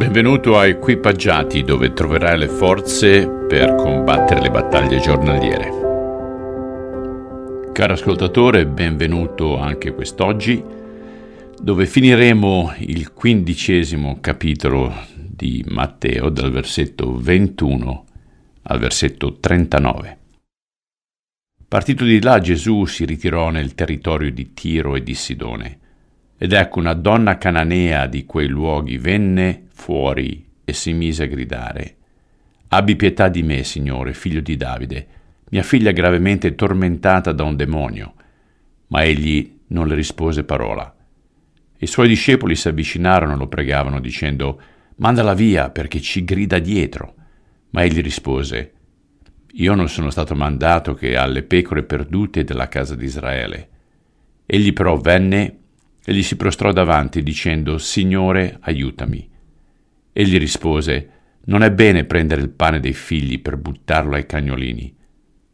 Benvenuto a Equipaggiati dove troverai le forze per combattere le battaglie giornaliere. Caro ascoltatore, benvenuto anche quest'oggi dove finiremo il quindicesimo capitolo di Matteo dal versetto 21 al versetto 39. Partito di là Gesù si ritirò nel territorio di Tiro e di Sidone ed ecco una donna cananea di quei luoghi venne fuori e si mise a gridare Abbi pietà di me, Signore, figlio di Davide, mia figlia gravemente tormentata da un demonio. Ma egli non le rispose parola. I suoi discepoli si avvicinarono e lo pregavano, dicendo Mandala via, perché ci grida dietro. Ma egli rispose Io non sono stato mandato che alle pecore perdute della casa di Israele. Egli però venne e gli si prostrò davanti, dicendo Signore, aiutami. Egli rispose, Non è bene prendere il pane dei figli per buttarlo ai cagnolini.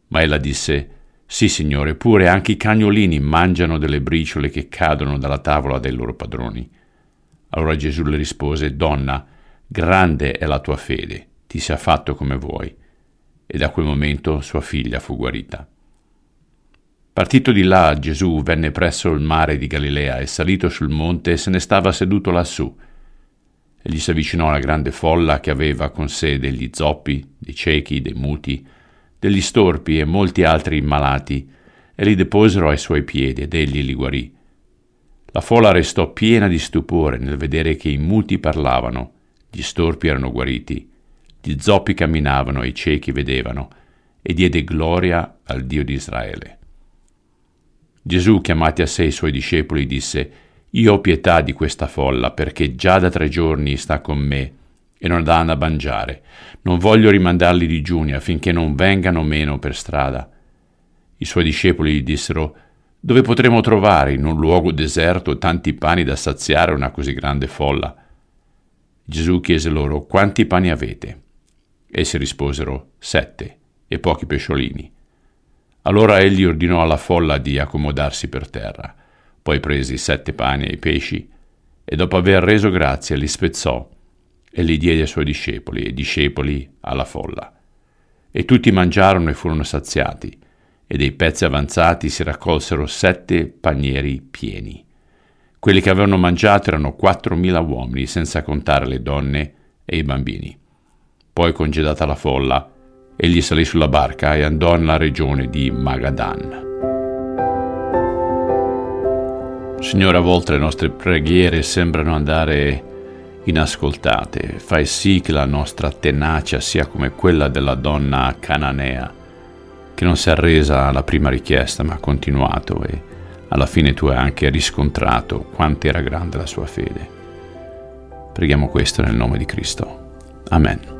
Ma ella disse, Sì, signore, pure anche i cagnolini mangiano delle briciole che cadono dalla tavola dei loro padroni. Allora Gesù le rispose, Donna, grande è la tua fede, ti sia fatto come vuoi. E da quel momento sua figlia fu guarita. Partito di là, Gesù venne presso il mare di Galilea e salito sul monte se ne stava seduto lassù e gli si avvicinò una grande folla che aveva con sé degli zoppi, dei ciechi, dei muti, degli storpi e molti altri malati, e li deposero ai suoi piedi ed egli li guarì. La folla restò piena di stupore nel vedere che i muti parlavano, gli storpi erano guariti, gli zoppi camminavano e i ciechi vedevano, e diede gloria al Dio di Israele. Gesù, chiamati a sé i suoi discepoli, disse, io ho pietà di questa folla, perché già da tre giorni sta con me e non danno a mangiare. Non voglio rimandarli digiuni affinché non vengano meno per strada. I suoi discepoli gli dissero, dove potremo trovare in un luogo deserto tanti pani da saziare una così grande folla? Gesù chiese loro, quanti pani avete? Essi risposero, sette, e pochi pesciolini. Allora egli ordinò alla folla di accomodarsi per terra. Poi prese i sette pani e i pesci, e dopo aver reso grazie li spezzò e li diede ai suoi discepoli e discepoli alla folla. E tutti mangiarono e furono saziati, e dei pezzi avanzati si raccolsero sette panieri pieni. Quelli che avevano mangiato erano quattromila uomini, senza contare le donne e i bambini. Poi, congedata la folla, egli salì sulla barca e andò nella regione di Magadan. Signore, a volte le nostre preghiere sembrano andare inascoltate. Fai sì che la nostra tenacia sia come quella della donna cananea, che non si è arresa alla prima richiesta, ma ha continuato e alla fine tu hai anche riscontrato quanto era grande la sua fede. Preghiamo questo nel nome di Cristo. Amen.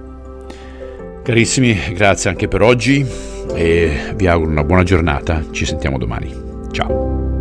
Carissimi, grazie anche per oggi e vi auguro una buona giornata. Ci sentiamo domani. Ciao.